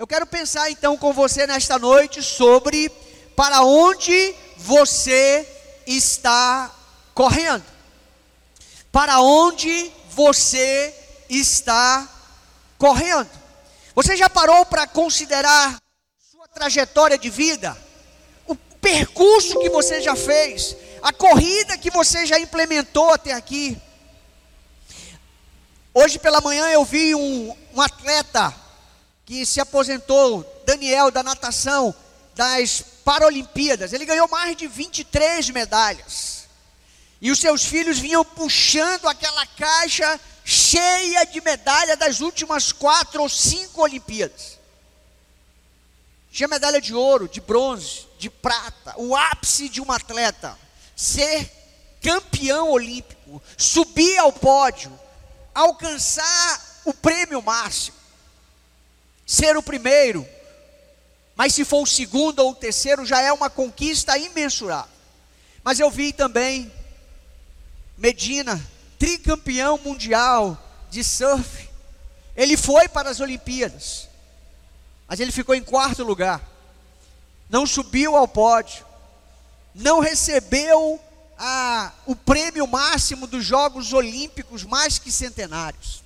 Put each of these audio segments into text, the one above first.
Eu quero pensar então com você nesta noite sobre para onde você está correndo. Para onde você está correndo. Você já parou para considerar sua trajetória de vida? O percurso que você já fez? A corrida que você já implementou até aqui? Hoje pela manhã eu vi um, um atleta que se aposentou, Daniel, da natação, das Paralimpíadas. Ele ganhou mais de 23 medalhas. E os seus filhos vinham puxando aquela caixa cheia de medalha das últimas quatro ou cinco Olimpíadas. Tinha medalha de ouro, de bronze, de prata, o ápice de um atleta. Ser campeão olímpico, subir ao pódio, alcançar o prêmio máximo ser o primeiro, mas se for o segundo ou o terceiro, já é uma conquista imensurável. Mas eu vi também Medina, tricampeão mundial de surf. Ele foi para as Olimpíadas, mas ele ficou em quarto lugar. Não subiu ao pódio, não recebeu a, o prêmio máximo dos Jogos Olímpicos mais que centenários.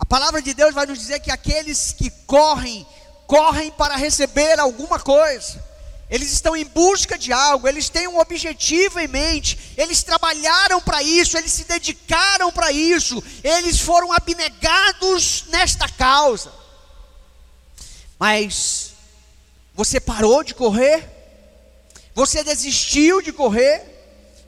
A palavra de Deus vai nos dizer que aqueles que correm, correm para receber alguma coisa. Eles estão em busca de algo, eles têm um objetivo em mente, eles trabalharam para isso, eles se dedicaram para isso, eles foram abnegados nesta causa. Mas você parou de correr? Você desistiu de correr?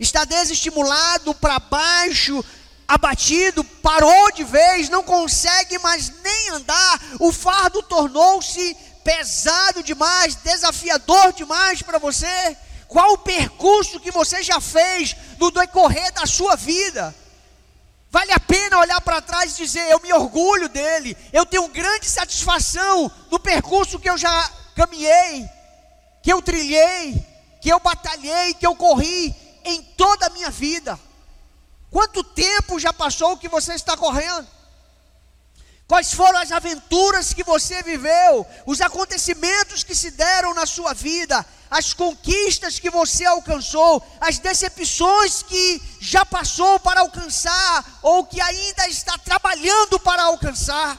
Está desestimulado para baixo abatido, parou de vez, não consegue mais nem andar, o fardo tornou-se pesado demais, desafiador demais para você? Qual o percurso que você já fez no decorrer da sua vida? Vale a pena olhar para trás e dizer: Eu me orgulho dele, eu tenho grande satisfação no percurso que eu já caminhei, que eu trilhei, que eu batalhei, que eu corri em toda a minha vida. Quanto tempo já passou que você está correndo? Quais foram as aventuras que você viveu, os acontecimentos que se deram na sua vida, as conquistas que você alcançou, as decepções que já passou para alcançar ou que ainda está trabalhando para alcançar,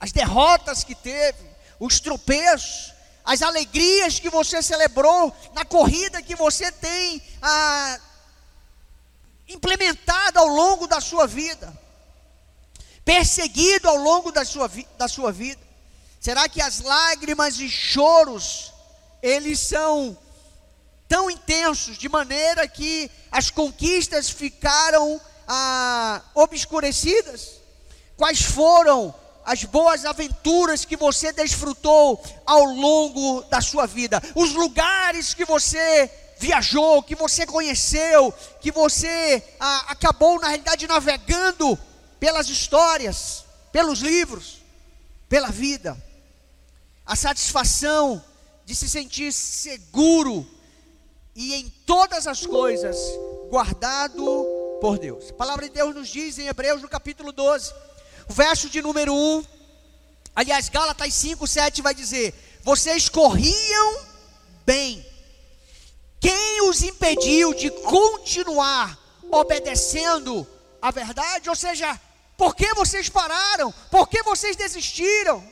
as derrotas que teve, os tropeços, as alegrias que você celebrou na corrida que você tem ah, implementado ao longo da sua vida, perseguido ao longo da sua, da sua vida? Será que as lágrimas e choros, eles são tão intensos, de maneira que as conquistas ficaram ah, obscurecidas? Quais foram as boas aventuras que você desfrutou ao longo da sua vida? Os lugares que você viajou, que você conheceu, que você acabou, na realidade, navegando pelas histórias, pelos livros, pela vida. A satisfação de se sentir seguro e em todas as coisas guardado por Deus. A palavra de Deus nos diz em Hebreus no capítulo 12, o verso de número 1, aliás, Gálatas 5, 7 vai dizer: Vocês corriam bem quem os impediu de continuar obedecendo a verdade? Ou seja, por que vocês pararam? Por que vocês desistiram?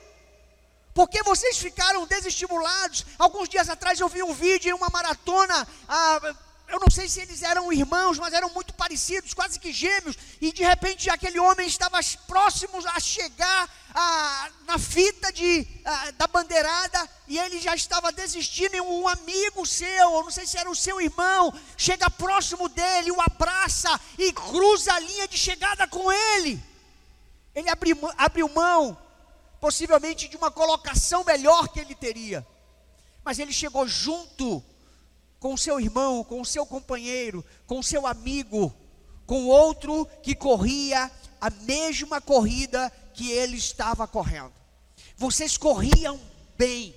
Por que vocês ficaram desestimulados? Alguns dias atrás eu vi um vídeo em uma maratona. Ah, eu não sei se eles eram irmãos, mas eram muito parecidos, quase que gêmeos, e de repente aquele homem estava próximo a chegar a, na fita de, a, da bandeirada, e ele já estava desistindo, e um amigo seu, não sei se era o seu irmão, chega próximo dele, o abraça e cruza a linha de chegada com ele. Ele abriu mão, possivelmente de uma colocação melhor que ele teria, mas ele chegou junto com o seu irmão, com o seu companheiro, com o seu amigo, com outro que corria a mesma corrida que ele estava correndo. Vocês corriam bem.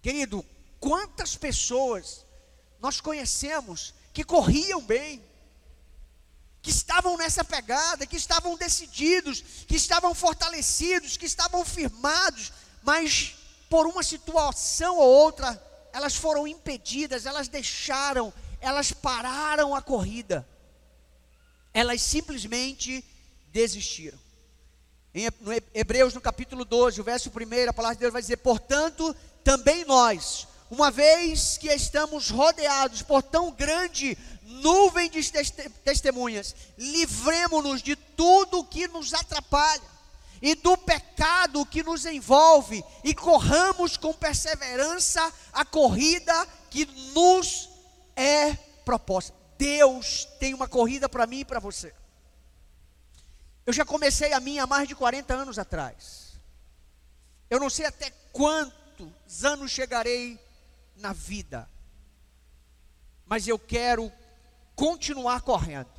Querido, quantas pessoas nós conhecemos que corriam bem, que estavam nessa pegada, que estavam decididos, que estavam fortalecidos, que estavam firmados, mas por uma situação ou outra, elas foram impedidas, elas deixaram, elas pararam a corrida. Elas simplesmente desistiram. Em Hebreus, no capítulo 12, o verso 1, a palavra de Deus vai dizer: Portanto, também nós, uma vez que estamos rodeados por tão grande nuvem de testemunhas, livremos-nos de tudo que nos atrapalha e do pecado que nos envolve e corramos com perseverança a corrida que nos é proposta. Deus tem uma corrida para mim e para você. Eu já comecei a minha há mais de 40 anos atrás. Eu não sei até quantos anos chegarei na vida, mas eu quero continuar correndo.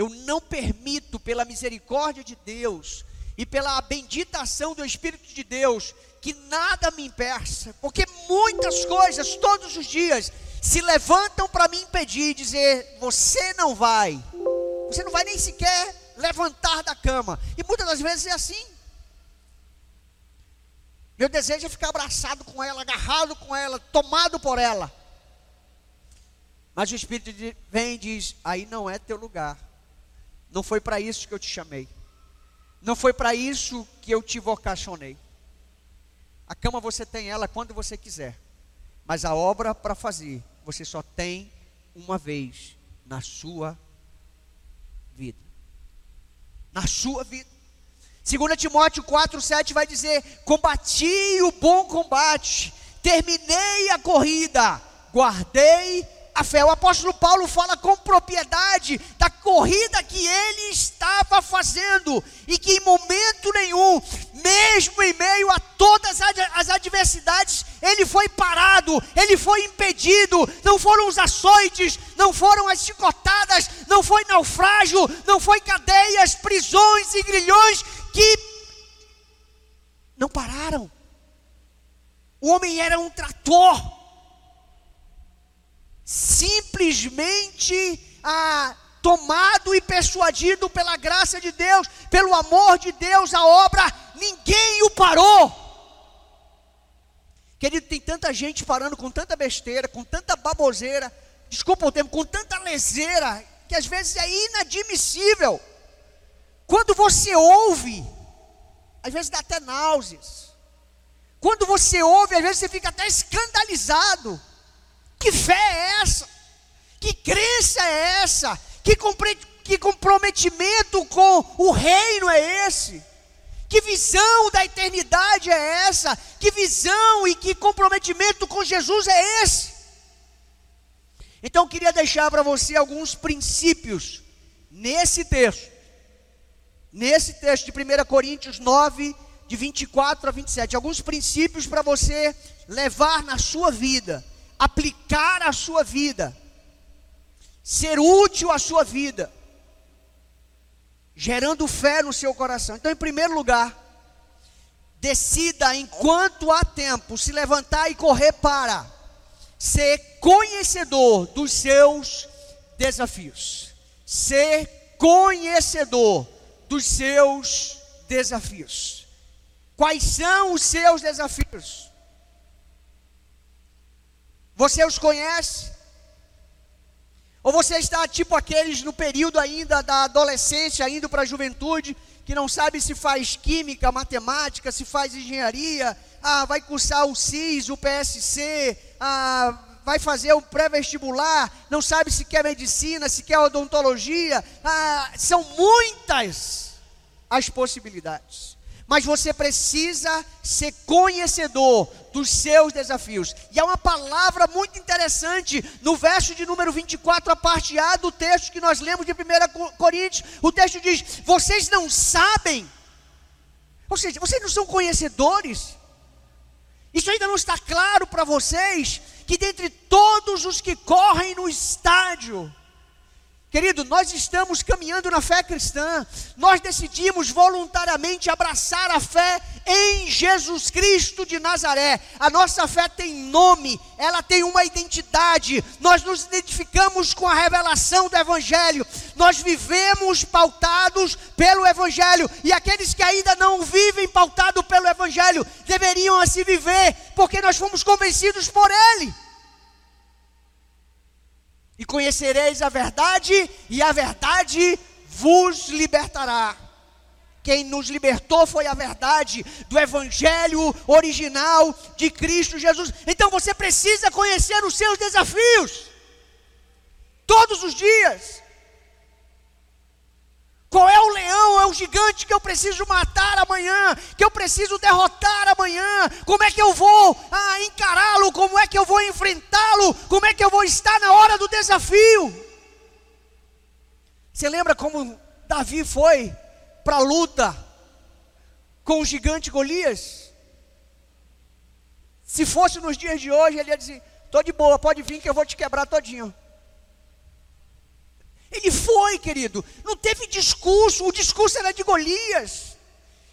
Eu não permito, pela misericórdia de Deus e pela benditação do Espírito de Deus, que nada me impeça, porque muitas coisas, todos os dias, se levantam para me impedir, dizer: você não vai, você não vai nem sequer levantar da cama. E muitas das vezes é assim. Meu desejo é ficar abraçado com ela, agarrado com ela, tomado por ela. Mas o Espírito vem e diz: aí não é teu lugar. Não foi para isso que eu te chamei. Não foi para isso que eu te vocacionei. A cama você tem ela quando você quiser. Mas a obra para fazer, você só tem uma vez na sua vida. Na sua vida. 2 Timóteo 4, 7 vai dizer: Combati o bom combate, terminei a corrida, guardei a fé. O apóstolo Paulo fala com propriedade da corrida que ele estava fazendo e que em momento nenhum, mesmo em meio a todas as adversidades, ele foi parado, ele foi impedido. Não foram os açoites, não foram as chicotadas, não foi naufrágio, não foi cadeias, prisões e grilhões que não pararam. O homem era um trator simplesmente ah, tomado e persuadido pela graça de Deus, pelo amor de Deus, a obra, ninguém o parou. Querido, tem tanta gente parando com tanta besteira, com tanta baboseira, desculpa o termo, com tanta leseira, que às vezes é inadmissível. Quando você ouve, às vezes dá até náuseas. Quando você ouve, às vezes você fica até escandalizado. Que fé é essa? Que crença é essa? Que, que comprometimento com o reino é esse? Que visão da eternidade é essa? Que visão e que comprometimento com Jesus é esse? Então eu queria deixar para você alguns princípios nesse texto. Nesse texto de 1 Coríntios 9, de 24 a 27. Alguns princípios para você levar na sua vida aplicar a sua vida, ser útil à sua vida, gerando fé no seu coração. Então, em primeiro lugar, decida enquanto há tempo se levantar e correr para ser conhecedor dos seus desafios. Ser conhecedor dos seus desafios. Quais são os seus desafios? Você os conhece? Ou você está tipo aqueles no período ainda da adolescência, indo para a juventude, que não sabe se faz química, matemática, se faz engenharia, ah, vai cursar o CIS, o PSC, ah, vai fazer o pré-vestibular, não sabe se quer medicina, se quer odontologia, ah, são muitas as possibilidades mas você precisa ser conhecedor dos seus desafios. E há uma palavra muito interessante no verso de número 24, a parte A do texto que nós lemos de 1 Coríntios. O texto diz: Vocês não sabem, ou seja, vocês não são conhecedores. Isso ainda não está claro para vocês que dentre todos os que correm no estádio, Querido, nós estamos caminhando na fé cristã. Nós decidimos voluntariamente abraçar a fé em Jesus Cristo de Nazaré. A nossa fé tem nome, ela tem uma identidade. Nós nos identificamos com a revelação do Evangelho. Nós vivemos pautados pelo Evangelho. E aqueles que ainda não vivem pautados pelo Evangelho deveriam assim viver, porque nós fomos convencidos por Ele. E conhecereis a verdade, e a verdade vos libertará. Quem nos libertou foi a verdade do Evangelho original de Cristo Jesus. Então você precisa conhecer os seus desafios, todos os dias. Qual é o leão, é o gigante que eu preciso matar amanhã, que eu preciso derrotar amanhã? Como é que eu vou ah, encará-lo? Como é que eu vou enfrentá-lo? Como é que eu vou estar na hora do desafio? Você lembra como Davi foi para a luta com o gigante Golias? Se fosse nos dias de hoje, ele ia dizer: Estou de boa, pode vir que eu vou te quebrar todinho. Ele foi, querido, não teve discurso, o discurso era de Golias.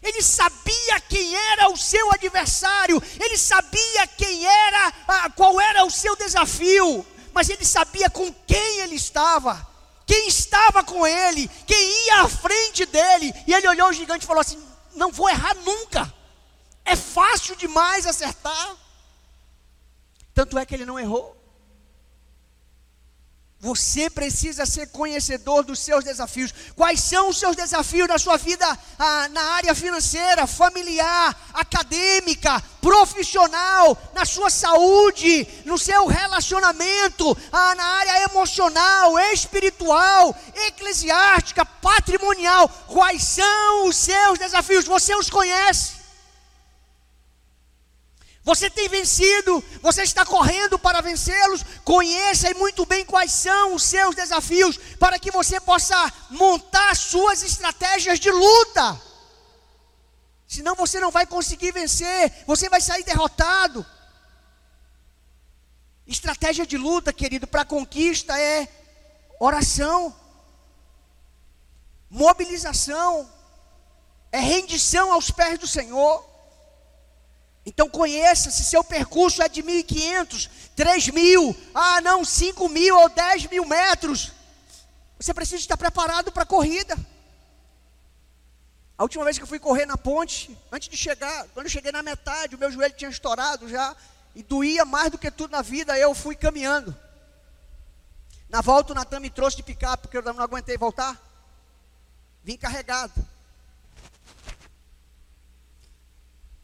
Ele sabia quem era o seu adversário, ele sabia quem era, qual era o seu desafio, mas ele sabia com quem ele estava quem estava com ele, quem ia à frente dele. E ele olhou o gigante e falou assim: Não vou errar nunca. É fácil demais acertar. Tanto é que ele não errou. Você precisa ser conhecedor dos seus desafios. Quais são os seus desafios na sua vida ah, na área financeira, familiar, acadêmica, profissional, na sua saúde, no seu relacionamento, ah, na área emocional, espiritual, eclesiástica, patrimonial? Quais são os seus desafios? Você os conhece. Você tem vencido, você está correndo para vencê-los. Conheça muito bem quais são os seus desafios, para que você possa montar suas estratégias de luta. Senão você não vai conseguir vencer, você vai sair derrotado. Estratégia de luta, querido, para conquista é oração, mobilização, é rendição aos pés do Senhor. Então conheça se seu percurso é de 1.500, 3.000, ah não, 5.000 ou 10 mil metros. Você precisa estar preparado para a corrida. A última vez que eu fui correr na ponte, antes de chegar, quando eu cheguei na metade, o meu joelho tinha estourado já, e doía mais do que tudo na vida, eu fui caminhando. Na volta o Natan me trouxe de picape, porque eu não aguentei voltar. Vim carregado.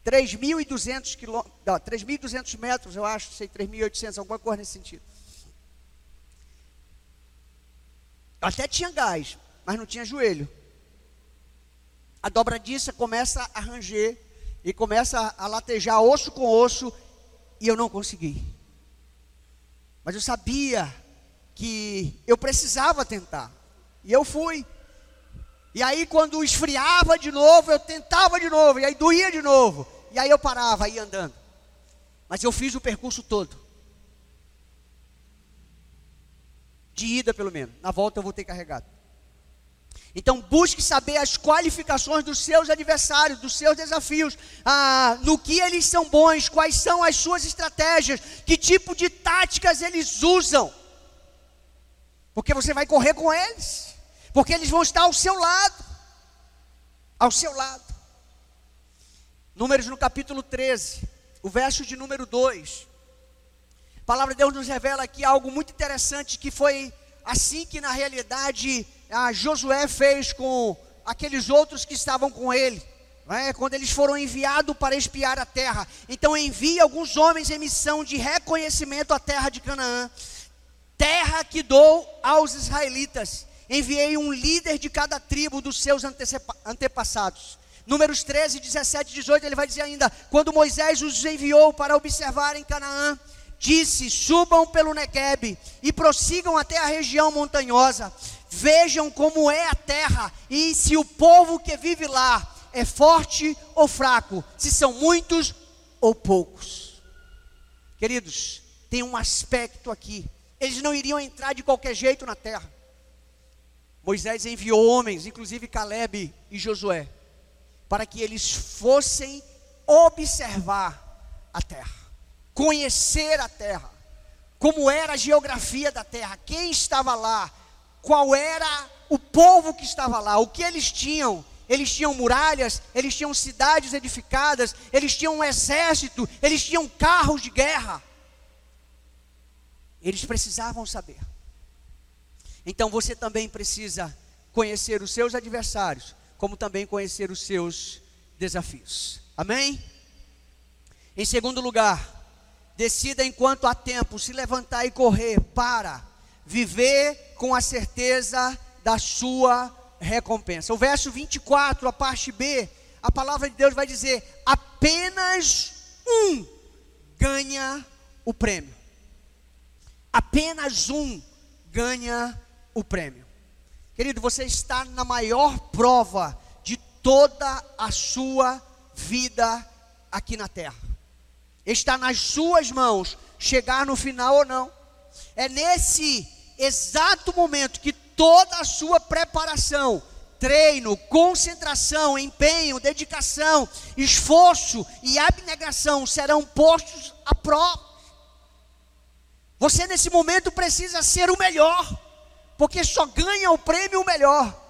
3.200 quilômetros, 3.200 metros, eu acho, sei, 3.800, alguma coisa nesse sentido. Até tinha gás, mas não tinha joelho. A dobradiça começa a ranger e começa a latejar osso com osso e eu não consegui. Mas eu sabia que eu precisava tentar. E eu fui. E aí quando esfriava de novo, eu tentava de novo, e aí doía de novo. E aí eu parava, ia andando. Mas eu fiz o percurso todo. De ida, pelo menos. Na volta eu voltei carregado. Então busque saber as qualificações dos seus adversários, dos seus desafios, ah, no que eles são bons, quais são as suas estratégias, que tipo de táticas eles usam. Porque você vai correr com eles, porque eles vão estar ao seu lado. Ao seu lado. Números no capítulo 13, o verso de número 2. A palavra de Deus nos revela aqui algo muito interessante que foi assim que na realidade Josué fez com aqueles outros que estavam com ele. É, quando eles foram enviados para espiar a terra, então envia alguns homens em missão de reconhecimento à terra de Canaã, terra que dou aos israelitas. Enviei um líder de cada tribo dos seus antepassados. Números 13, 17 e 18, ele vai dizer ainda: Quando Moisés os enviou para observar em Canaã, disse: Subam pelo Nequeb e prossigam até a região montanhosa. Vejam como é a terra e se o povo que vive lá é forte ou fraco, se são muitos ou poucos. Queridos, tem um aspecto aqui. Eles não iriam entrar de qualquer jeito na terra. Moisés enviou homens, inclusive Caleb e Josué para que eles fossem observar a terra, conhecer a terra, como era a geografia da terra, quem estava lá, qual era o povo que estava lá, o que eles tinham. Eles tinham muralhas, eles tinham cidades edificadas, eles tinham um exército, eles tinham carros de guerra. Eles precisavam saber. Então você também precisa conhecer os seus adversários, como também conhecer os seus desafios. Amém? Em segundo lugar, decida enquanto há tempo se levantar e correr para viver com a certeza da sua recompensa. O verso 24, a parte B, a palavra de Deus vai dizer: apenas um ganha o prêmio. Apenas um ganha o prêmio. Querido, você está na maior prova de toda a sua vida aqui na terra. Está nas suas mãos chegar no final ou não. É nesse exato momento que toda a sua preparação, treino, concentração, empenho, dedicação, esforço e abnegação serão postos à prova. Você nesse momento precisa ser o melhor, porque só ganha o prêmio o melhor.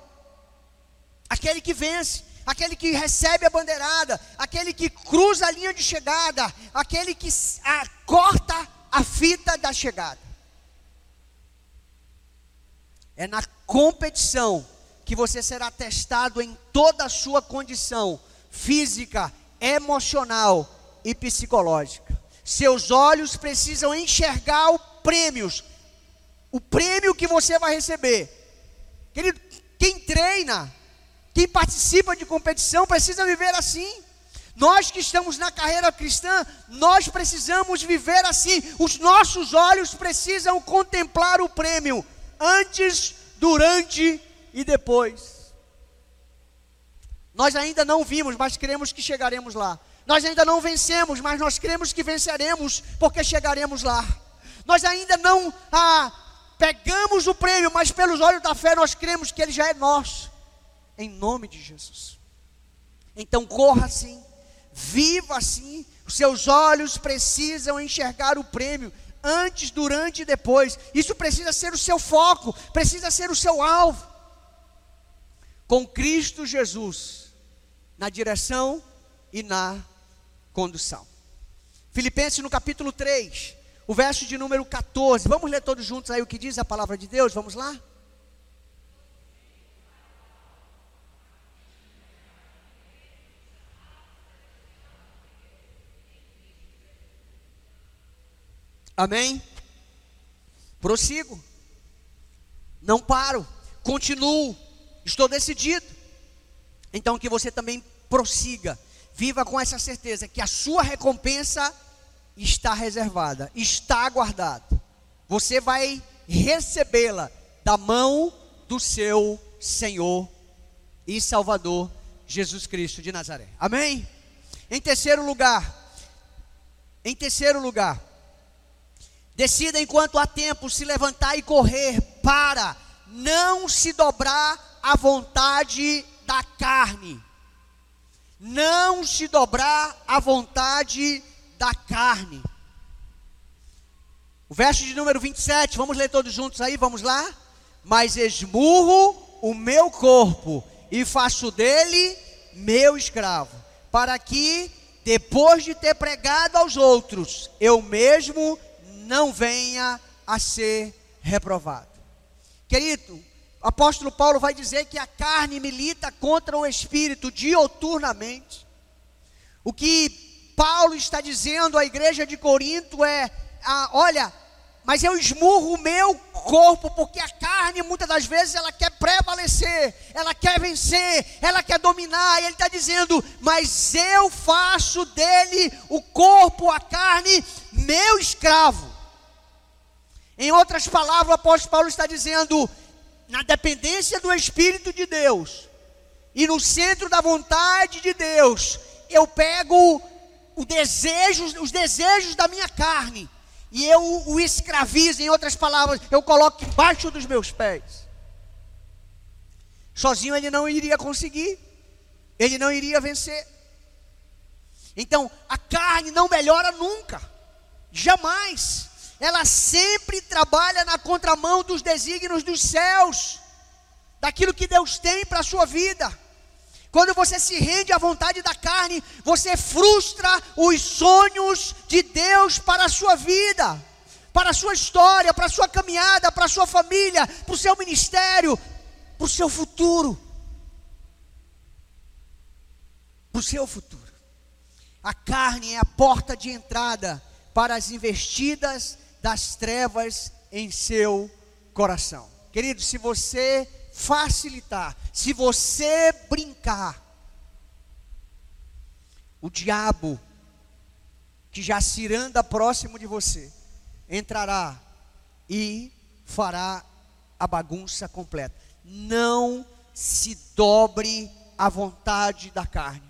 Aquele que vence, aquele que recebe a bandeirada, aquele que cruza a linha de chegada, aquele que a, corta a fita da chegada. É na competição que você será testado em toda a sua condição física, emocional e psicológica. Seus olhos precisam enxergar os prêmios, o prêmio que você vai receber. Querido, quem treina, quem participa de competição precisa viver assim. Nós que estamos na carreira cristã, nós precisamos viver assim. Os nossos olhos precisam contemplar o prêmio antes, durante e depois. Nós ainda não vimos, mas cremos que chegaremos lá. Nós ainda não vencemos, mas nós cremos que venceremos, porque chegaremos lá. Nós ainda não ah, pegamos o prêmio, mas pelos olhos da fé nós cremos que ele já é nosso. Em nome de Jesus. Então corra assim, viva assim. Os seus olhos precisam enxergar o prêmio antes, durante e depois. Isso precisa ser o seu foco, precisa ser o seu alvo. Com Cristo Jesus na direção e na condução. Filipenses no capítulo 3, o verso de número 14. Vamos ler todos juntos aí o que diz a palavra de Deus? Vamos lá? Amém? Prossigo. Não paro. Continuo. Estou decidido. Então que você também prossiga. Viva com essa certeza que a sua recompensa está reservada, está guardada. Você vai recebê-la da mão do seu Senhor e Salvador Jesus Cristo de Nazaré. Amém? Em terceiro lugar, em terceiro lugar, Decida enquanto há tempo se levantar e correr para não se dobrar à vontade da carne. Não se dobrar à vontade da carne. O verso de número 27, vamos ler todos juntos aí, vamos lá? Mas esmurro o meu corpo e faço dele meu escravo, para que, depois de ter pregado aos outros, eu mesmo não venha a ser reprovado. Querido, apóstolo Paulo vai dizer que a carne milita contra o espírito dioturnamente. O que Paulo está dizendo à igreja de Corinto é: ah, olha, mas eu esmurro o meu corpo, porque a carne muitas das vezes ela quer prevalecer, ela quer vencer, ela quer dominar, e ele está dizendo, mas eu faço dele o corpo, a carne, meu escravo. Em outras palavras, o apóstolo Paulo está dizendo: na dependência do Espírito de Deus e no centro da vontade de Deus, eu pego o os desejos da minha carne e eu o escravizo, em outras palavras, eu coloco embaixo dos meus pés. Sozinho ele não iria conseguir, ele não iria vencer. Então, a carne não melhora nunca, jamais. Ela sempre trabalha na contramão dos desígnios dos céus, daquilo que Deus tem para a sua vida. Quando você se rende à vontade da carne, você frustra os sonhos de Deus para a sua vida, para a sua história, para a sua caminhada, para a sua família, para o seu ministério, para o seu futuro. Para o seu futuro. A carne é a porta de entrada para as investidas das trevas em seu coração. Querido, se você facilitar, se você brincar, o diabo que já se anda próximo de você entrará e fará a bagunça completa. Não se dobre à vontade da carne.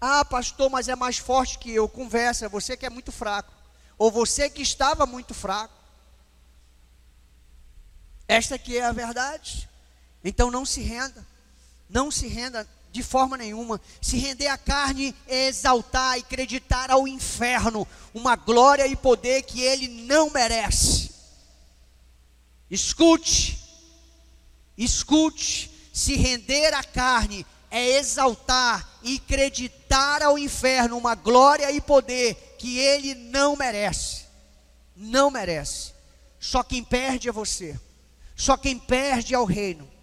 Ah, pastor, mas é mais forte que eu. Conversa, você que é muito fraco. Ou você que estava muito fraco. Esta aqui é a verdade. Então não se renda. Não se renda de forma nenhuma. Se render à carne é exaltar e acreditar ao inferno uma glória e poder que ele não merece. Escute. Escute. Se render à carne é exaltar e acreditar ao inferno uma glória e poder que ele não merece. Não merece. Só quem perde é você. Só quem perde é o reino.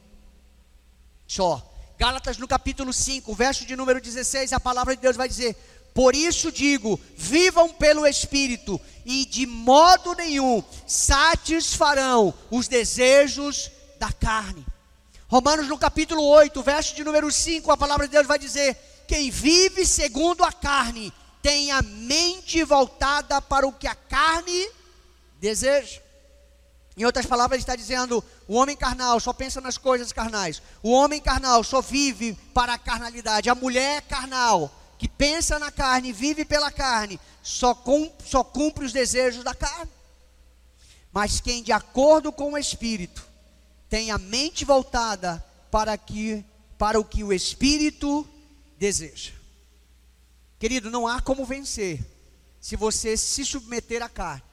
Só. Gálatas no capítulo 5, verso de número 16, a palavra de Deus vai dizer: Por isso digo, vivam pelo Espírito, e de modo nenhum satisfarão os desejos da carne. Romanos no capítulo 8, verso de número 5, a palavra de Deus vai dizer: Quem vive segundo a carne tem a mente voltada para o que a carne deseja. Em outras palavras, está dizendo: o homem carnal só pensa nas coisas carnais. O homem carnal só vive para a carnalidade. A mulher carnal, que pensa na carne, vive pela carne, só, cum, só cumpre os desejos da carne. Mas quem, de acordo com o Espírito, tem a mente voltada para, que, para o que o Espírito deseja. Querido, não há como vencer se você se submeter à carne.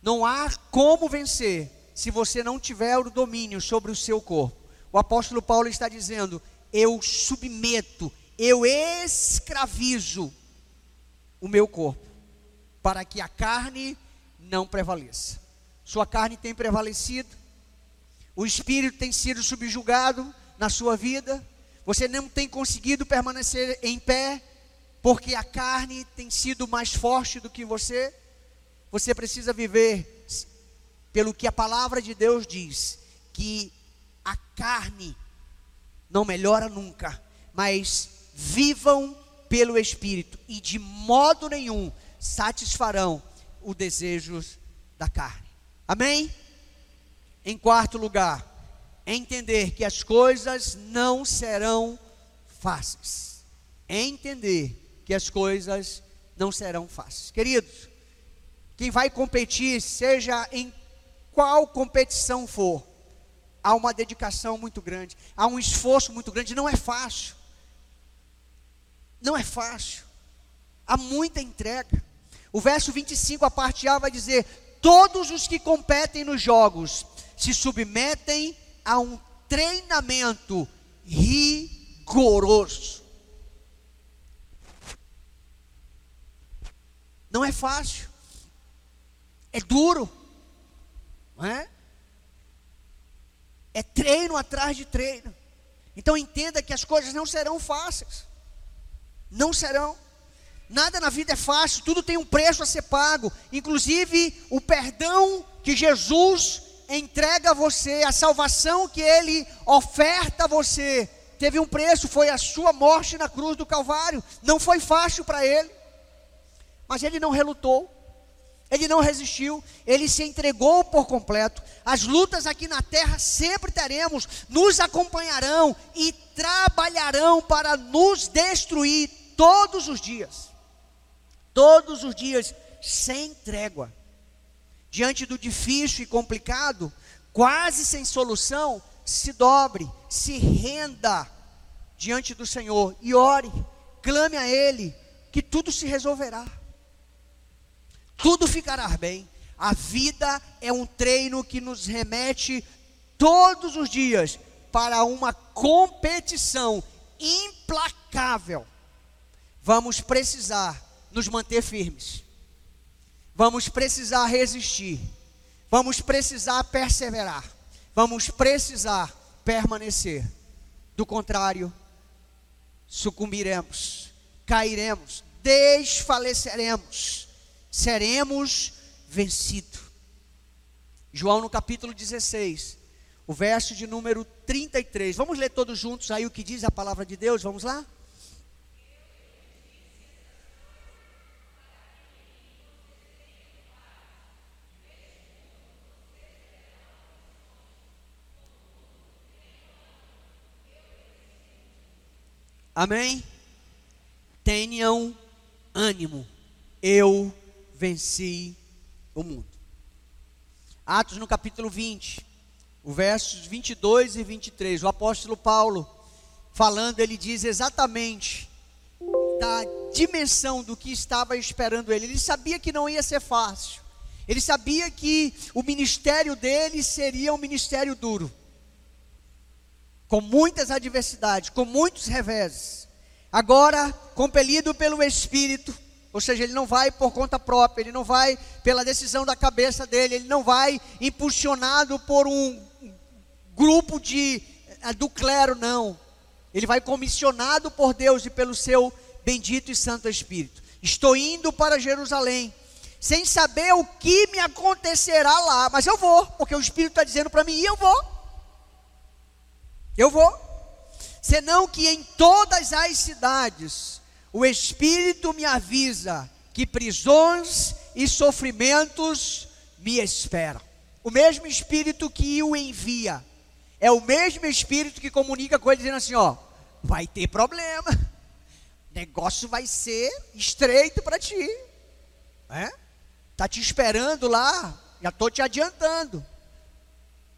Não há como vencer se você não tiver o domínio sobre o seu corpo. O apóstolo Paulo está dizendo: Eu submeto, eu escravizo o meu corpo, para que a carne não prevaleça. Sua carne tem prevalecido, o espírito tem sido subjugado na sua vida, você não tem conseguido permanecer em pé, porque a carne tem sido mais forte do que você. Você precisa viver pelo que a palavra de Deus diz, que a carne não melhora nunca, mas vivam pelo Espírito e de modo nenhum satisfarão os desejos da carne. Amém? Em quarto lugar, entender que as coisas não serão fáceis. Entender que as coisas não serão fáceis. Queridos, quem vai competir, seja em qual competição for, há uma dedicação muito grande, há um esforço muito grande, não é fácil. Não é fácil. Há muita entrega. O verso 25, a parte A, vai dizer: Todos os que competem nos jogos se submetem a um treinamento rigoroso. Não é fácil, é duro, é? É treino atrás de treino. Então entenda que as coisas não serão fáceis, não serão. Nada na vida é fácil, tudo tem um preço a ser pago, inclusive o perdão que Jesus entrega a você, a salvação que Ele oferta a você, teve um preço, foi a sua morte na cruz do Calvário. Não foi fácil para Ele, mas Ele não relutou, Ele não resistiu, Ele se entregou por completo. As lutas aqui na terra sempre teremos, nos acompanharão e trabalharão para nos destruir todos os dias. Todos os dias, sem trégua diante do difícil e complicado, quase sem solução, se dobre, se renda diante do Senhor e ore, clame a Ele. que tudo se resolverá. Tudo ficará bem. A vida é um treino que nos remete todos os dias para uma competição implacável. Vamos precisar nos manter firmes. Vamos precisar resistir. Vamos precisar perseverar. Vamos precisar permanecer. Do contrário, sucumbiremos, cairemos, desfaleceremos, seremos vencidos. João no capítulo 16, o verso de número 33. Vamos ler todos juntos aí o que diz a palavra de Deus? Vamos lá? Amém? Tenham ânimo, eu venci o mundo. Atos no capítulo 20, o versos 22 e 23, o apóstolo Paulo, falando, ele diz exatamente da dimensão do que estava esperando ele. Ele sabia que não ia ser fácil. Ele sabia que o ministério dele seria um ministério duro com muitas adversidades, com muitos reveses. Agora, compelido pelo Espírito, ou seja, ele não vai por conta própria, ele não vai pela decisão da cabeça dele, ele não vai impulsionado por um grupo de eh, do clero, não. Ele vai comissionado por Deus e pelo seu bendito e santo Espírito. Estou indo para Jerusalém, sem saber o que me acontecerá lá, mas eu vou, porque o Espírito está dizendo para mim, e eu vou. Eu vou. Senão que em todas as cidades o Espírito me avisa que prisões e sofrimentos me esperam. O mesmo Espírito que o envia é o mesmo Espírito que comunica com ele dizendo assim: ó, vai ter problema, negócio vai ser estreito para ti, é? Tá te esperando lá, já estou te adiantando.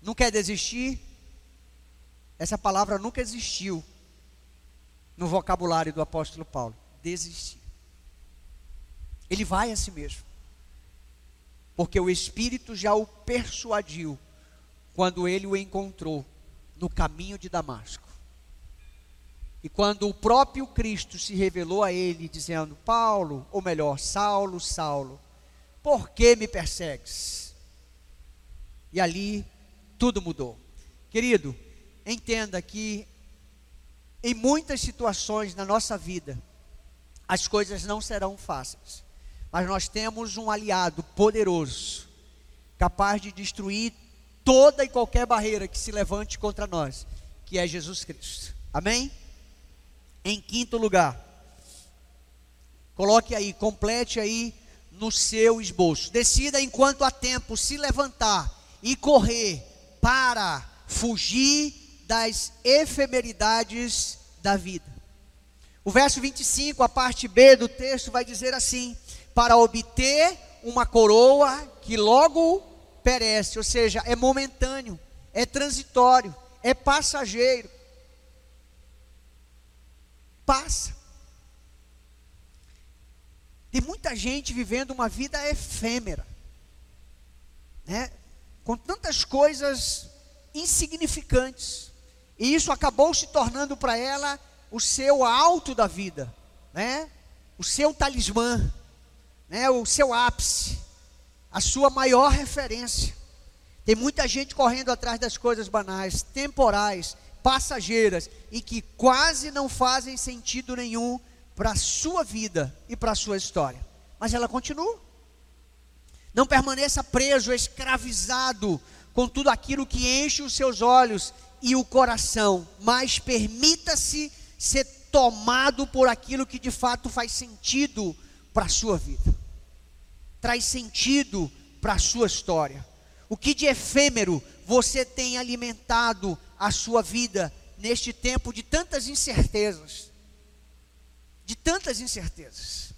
Não quer desistir? Essa palavra nunca existiu no vocabulário do apóstolo Paulo. Desistir. Ele vai a si mesmo. Porque o Espírito já o persuadiu quando ele o encontrou no caminho de Damasco. E quando o próprio Cristo se revelou a ele, dizendo: Paulo, ou melhor, Saulo, Saulo, por que me persegues? E ali tudo mudou. Querido, entenda que em muitas situações na nossa vida, as coisas não serão fáceis, mas nós temos um aliado poderoso, capaz de destruir toda e qualquer barreira que se levante contra nós, que é Jesus Cristo. Amém? Em quinto lugar, coloque aí, complete aí no seu esboço. Decida enquanto há tempo se levantar e correr para fugir das efemeridades da vida. O verso 25, a parte B do texto, vai dizer assim: para obter uma coroa que logo perece, ou seja, é momentâneo, é transitório, é passageiro. Passa. Tem muita gente vivendo uma vida efêmera, né? com tantas coisas insignificantes. E isso acabou se tornando para ela o seu alto da vida, né? O seu talismã, né? O seu ápice, a sua maior referência. Tem muita gente correndo atrás das coisas banais, temporais, passageiras e que quase não fazem sentido nenhum para a sua vida e para a sua história. Mas ela continua. Não permaneça preso, escravizado com tudo aquilo que enche os seus olhos e o coração, mas permita-se ser tomado por aquilo que de fato faz sentido para a sua vida, traz sentido para a sua história. O que de efêmero você tem alimentado a sua vida neste tempo de tantas incertezas? De tantas incertezas.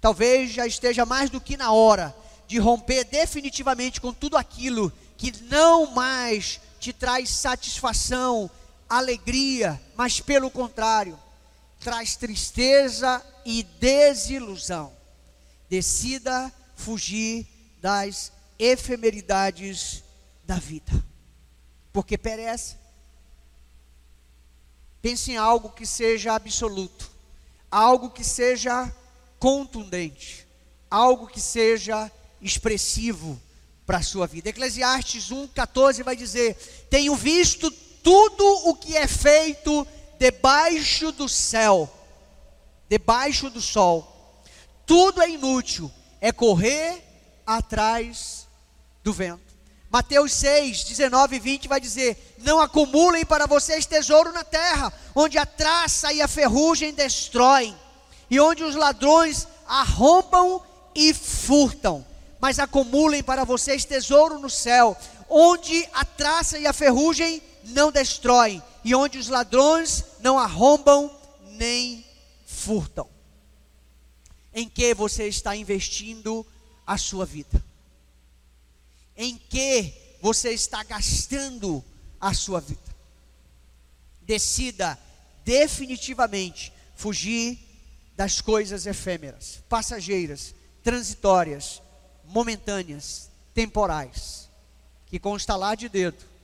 Talvez já esteja mais do que na hora de romper definitivamente com tudo aquilo que não mais te traz satisfação, alegria, mas pelo contrário, traz tristeza e desilusão. Decida fugir das efemeridades da vida, porque perece. Pense em algo que seja absoluto, algo que seja contundente, algo que seja expressivo para a sua vida. Eclesiastes 1,14 vai dizer: Tenho visto tudo o que é feito debaixo do céu, debaixo do sol. Tudo é inútil, é correr atrás do vento. Mateus 6, 19 e 20 vai dizer: Não acumulem para vocês tesouro na terra, onde a traça e a ferrugem destroem, e onde os ladrões arrombam e furtam. Mas acumulem para vocês tesouro no céu, onde a traça e a ferrugem não destroem, e onde os ladrões não arrombam nem furtam. Em que você está investindo a sua vida? Em que você está gastando a sua vida? Decida definitivamente fugir das coisas efêmeras, passageiras, transitórias, momentâneas, temporais, que com estalar de dedo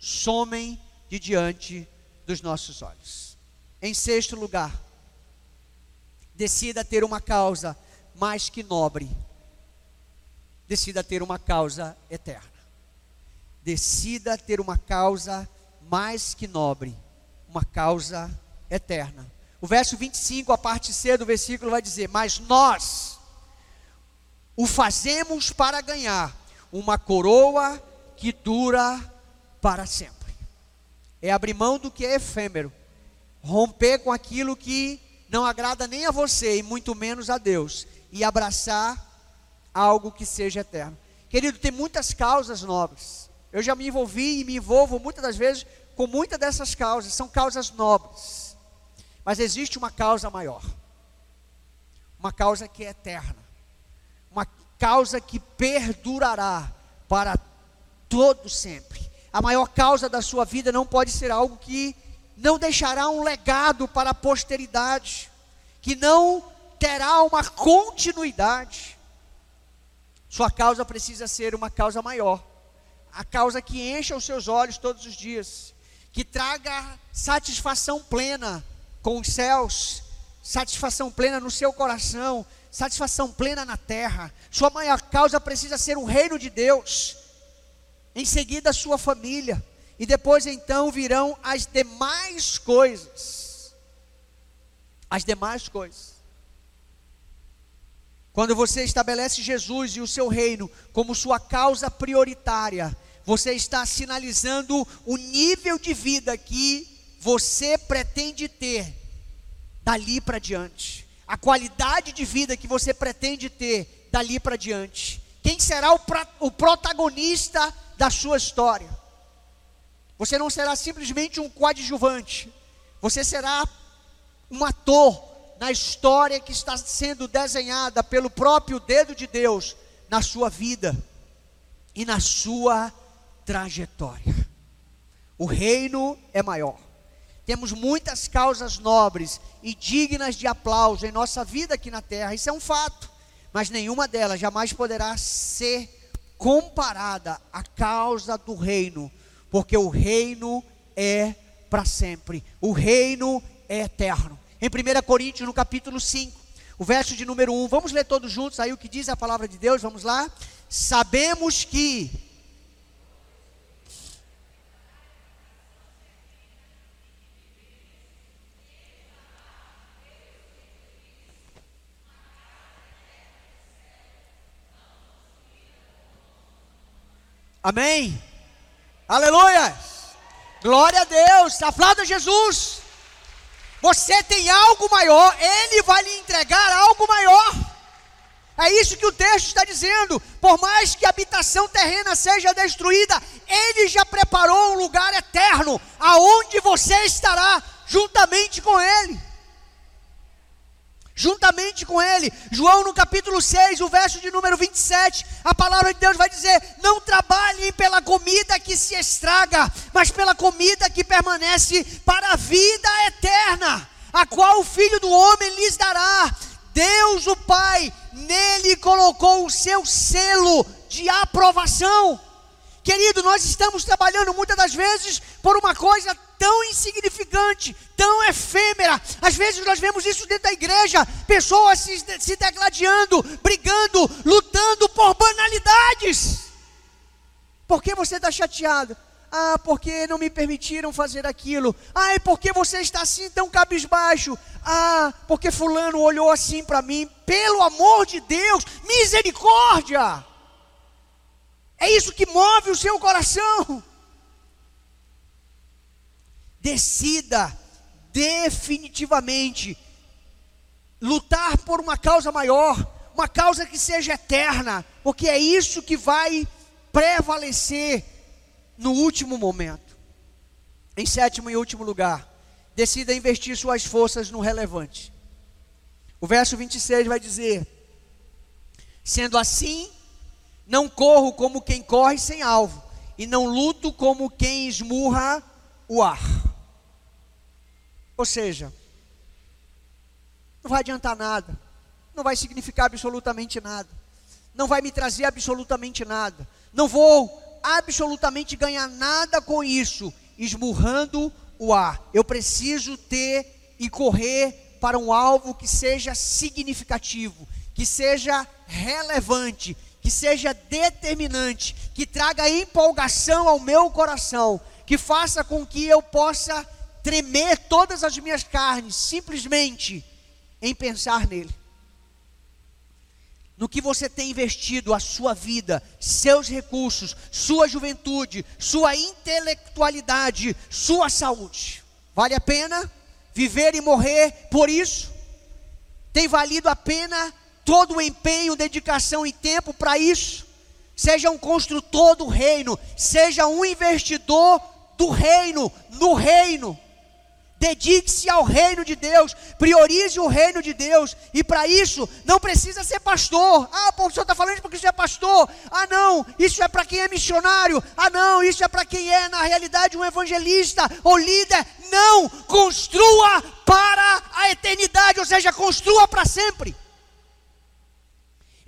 somem de diante dos nossos olhos. Em sexto lugar, decida ter uma causa mais que nobre, decida ter uma causa eterna. Decida ter uma causa mais que nobre, uma causa eterna. O verso 25, a parte C do versículo vai dizer: Mas nós o fazemos para ganhar uma coroa que dura para sempre. É abrir mão do que é efêmero, romper com aquilo que não agrada nem a você e muito menos a Deus, e abraçar algo que seja eterno. Querido, tem muitas causas nobres. Eu já me envolvi e me envolvo muitas das vezes com muitas dessas causas, são causas nobres. Mas existe uma causa maior. Uma causa que é eterna. Uma causa que perdurará para todo sempre. A maior causa da sua vida não pode ser algo que não deixará um legado para a posteridade, que não terá uma continuidade. Sua causa precisa ser uma causa maior, a causa que encha os seus olhos todos os dias, que traga satisfação plena com os céus, satisfação plena no seu coração, satisfação plena na terra. Sua maior causa precisa ser o reino de Deus. Em seguida, a sua família. E depois então virão as demais coisas. As demais coisas. Quando você estabelece Jesus e o seu reino como sua causa prioritária, você está sinalizando o nível de vida que você pretende ter dali para diante, a qualidade de vida que você pretende ter dali para diante. Quem será o, o protagonista da sua história? Você não será simplesmente um coadjuvante, você será um ator na história que está sendo desenhada pelo próprio dedo de Deus na sua vida e na sua trajetória. O reino é maior. Temos muitas causas nobres e dignas de aplauso em nossa vida aqui na terra, isso é um fato, mas nenhuma delas jamais poderá ser comparada à causa do reino, porque o reino é para sempre, o reino é eterno. Em 1 Coríntios, no capítulo 5, o verso de número 1, vamos ler todos juntos aí o que diz a palavra de Deus, vamos lá? Sabemos que Amém? Aleluia! Glória a Deus! Aplauda Jesus! Você tem algo maior, Ele vai lhe entregar algo maior. É isso que o texto está dizendo. Por mais que a habitação terrena seja destruída, Ele já preparou um lugar eterno, aonde você estará juntamente com Ele juntamente com ele. João no capítulo 6, o verso de número 27, a palavra de Deus vai dizer: Não trabalhem pela comida que se estraga, mas pela comida que permanece para a vida eterna. a qual o Filho do Homem lhes dará. Deus, o Pai, nele colocou o seu selo de aprovação. Querido, nós estamos trabalhando muitas das vezes por uma coisa tão insignificante, tão efêmera. Às vezes nós vemos isso dentro da igreja: pessoas se, se degladiando, brigando, lutando por banalidades. Por que você está chateado? Ah, porque não me permitiram fazer aquilo. Ah, é porque você está assim tão cabisbaixo. Ah, porque Fulano olhou assim para mim. Pelo amor de Deus, misericórdia! É isso que move o seu coração. Decida definitivamente lutar por uma causa maior, uma causa que seja eterna, porque é isso que vai prevalecer no último momento. Em sétimo e último lugar, decida investir suas forças no relevante. O verso 26 vai dizer: Sendo assim, não corro como quem corre sem alvo, e não luto como quem esmurra o ar. Ou seja, não vai adiantar nada, não vai significar absolutamente nada, não vai me trazer absolutamente nada, não vou absolutamente ganhar nada com isso, esmurrando o ar. Eu preciso ter e correr para um alvo que seja significativo, que seja relevante, que seja determinante, que traga empolgação ao meu coração, que faça com que eu possa tremer todas as minhas carnes, simplesmente em pensar nele. No que você tem investido a sua vida, seus recursos, sua juventude, sua intelectualidade, sua saúde. Vale a pena viver e morrer por isso? Tem valido a pena todo o empenho, dedicação e tempo para isso. Seja um construtor do reino, seja um investidor do reino, no reino. Dedique-se ao reino de Deus, priorize o reino de Deus, e para isso não precisa ser pastor. Ah, o senhor está falando isso porque você é pastor. Ah, não, isso é para quem é missionário. Ah, não, isso é para quem é, na realidade, um evangelista ou líder. Não, construa para a eternidade, ou seja, construa para sempre.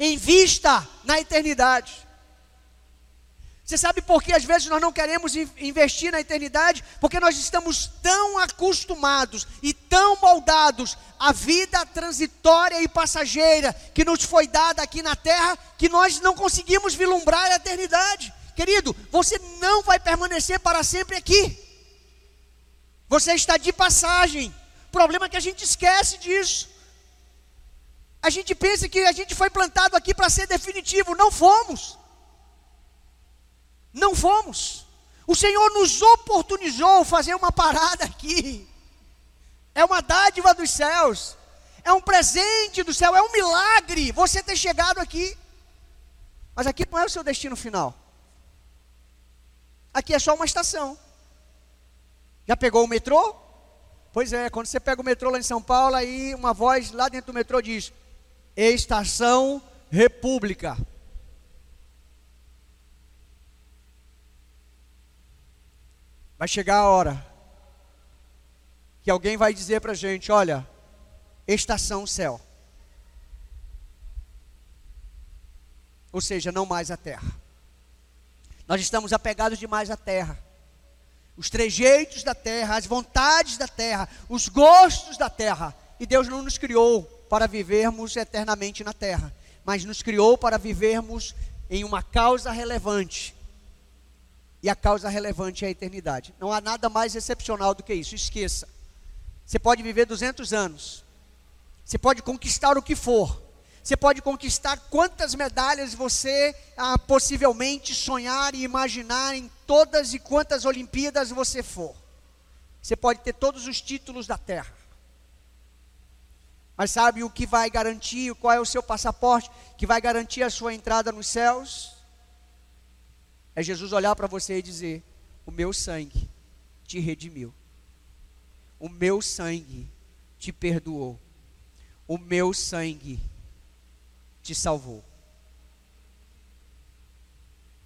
Invista na eternidade. Você sabe por que às vezes nós não queremos investir na eternidade? Porque nós estamos tão acostumados e tão moldados à vida transitória e passageira que nos foi dada aqui na terra, que nós não conseguimos vislumbrar a eternidade. Querido, você não vai permanecer para sempre aqui. Você está de passagem. O problema é que a gente esquece disso. A gente pensa que a gente foi plantado aqui para ser definitivo. Não fomos. Não fomos. O Senhor nos oportunizou fazer uma parada aqui. É uma dádiva dos céus. É um presente do céu. É um milagre você ter chegado aqui. Mas aqui não é o seu destino final. Aqui é só uma estação. Já pegou o metrô? Pois é, quando você pega o metrô lá em São Paulo, aí uma voz lá dentro do metrô diz: Estação República. Vai chegar a hora que alguém vai dizer para a gente: olha, estação céu. Ou seja, não mais a terra. Nós estamos apegados demais à terra. Os trejeitos da terra, as vontades da terra, os gostos da terra. E Deus não nos criou para vivermos eternamente na terra, mas nos criou para vivermos em uma causa relevante. E a causa relevante é a eternidade. Não há nada mais excepcional do que isso, esqueça. Você pode viver 200 anos, você pode conquistar o que for, você pode conquistar quantas medalhas você ah, possivelmente sonhar e imaginar em todas e quantas Olimpíadas você for. Você pode ter todos os títulos da terra. Mas sabe o que vai garantir, qual é o seu passaporte que vai garantir a sua entrada nos céus? É Jesus olhar para você e dizer: O meu sangue te redimiu. O meu sangue te perdoou. O meu sangue te salvou.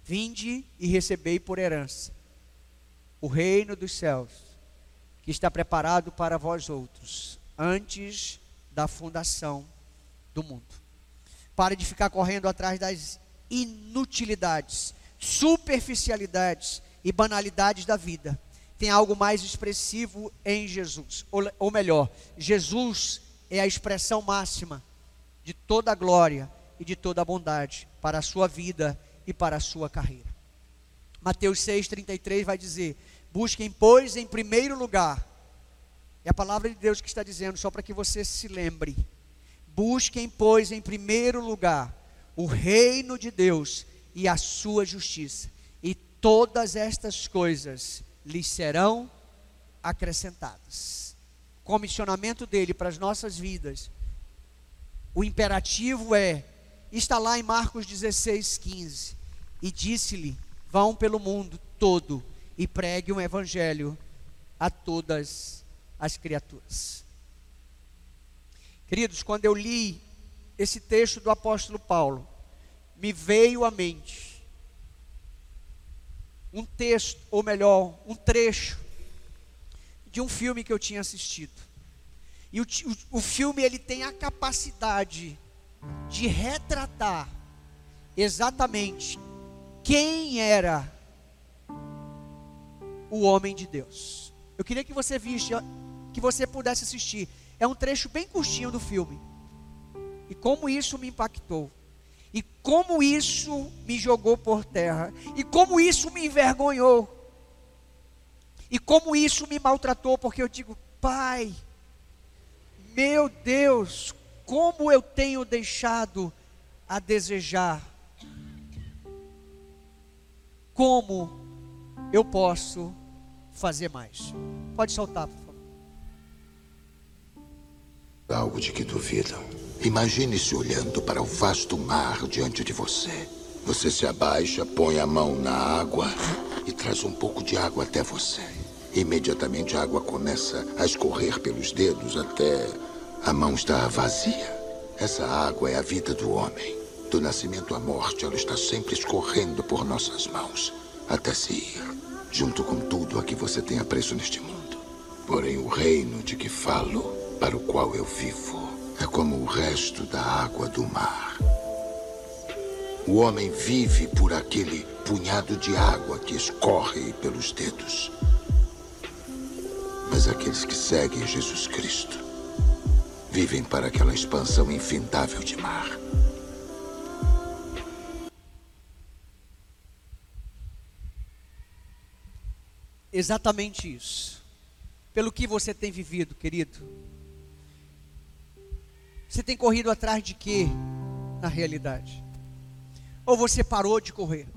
Vinde e recebei por herança o reino dos céus, que está preparado para vós outros antes da fundação do mundo. Pare de ficar correndo atrás das inutilidades, superficialidades e banalidades da vida. Tem algo mais expressivo em Jesus. Ou, ou melhor, Jesus é a expressão máxima de toda a glória e de toda a bondade para a sua vida e para a sua carreira. Mateus 6,33 vai dizer: Busquem, pois, em primeiro lugar, é a palavra de Deus que está dizendo, só para que você se lembre. Busquem, pois, em primeiro lugar, o reino de Deus e a sua justiça, e todas estas coisas lhes serão acrescentadas. O comissionamento dele para as nossas vidas, o imperativo é, está lá em Marcos 16, 15, e disse-lhe: Vão pelo mundo todo e pregue um evangelho a todas as criaturas. Queridos, quando eu li esse texto do apóstolo Paulo, me veio à mente um texto, ou melhor, um trecho de um filme que eu tinha assistido. E o, o, filme ele tem a capacidade de retratar exatamente quem era o homem de Deus. Eu queria que você visse, que você pudesse assistir. É um trecho bem curtinho do filme. E como isso me impactou. E como isso me jogou por terra. E como isso me envergonhou. E como isso me maltratou, porque eu digo, Pai, meu Deus, como eu tenho deixado a desejar como eu posso fazer mais. Pode soltar, por favor. Algo de que duvidam. Imagine-se olhando para o vasto mar diante de você. Você se abaixa, põe a mão na água e traz um pouco de água até você. Imediatamente a água começa a escorrer pelos dedos até a mão estar vazia. Essa água é a vida do homem. Do nascimento à morte, ela está sempre escorrendo por nossas mãos, até se ir, junto com tudo a que você tem apreço neste mundo. Porém, o reino de que falo, para o qual eu vivo, é como o resto da água do mar. O homem vive por aquele punhado de água que escorre pelos dedos. Mas aqueles que seguem Jesus Cristo vivem para aquela expansão infindável de mar. exatamente isso. Pelo que você tem vivido, querido? Você tem corrido atrás de quê, na realidade? Ou você parou de correr?